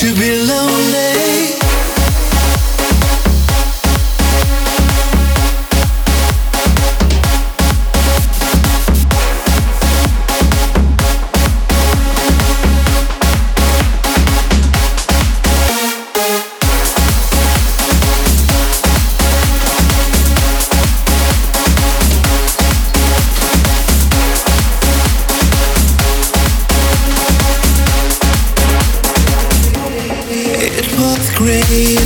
To be lonely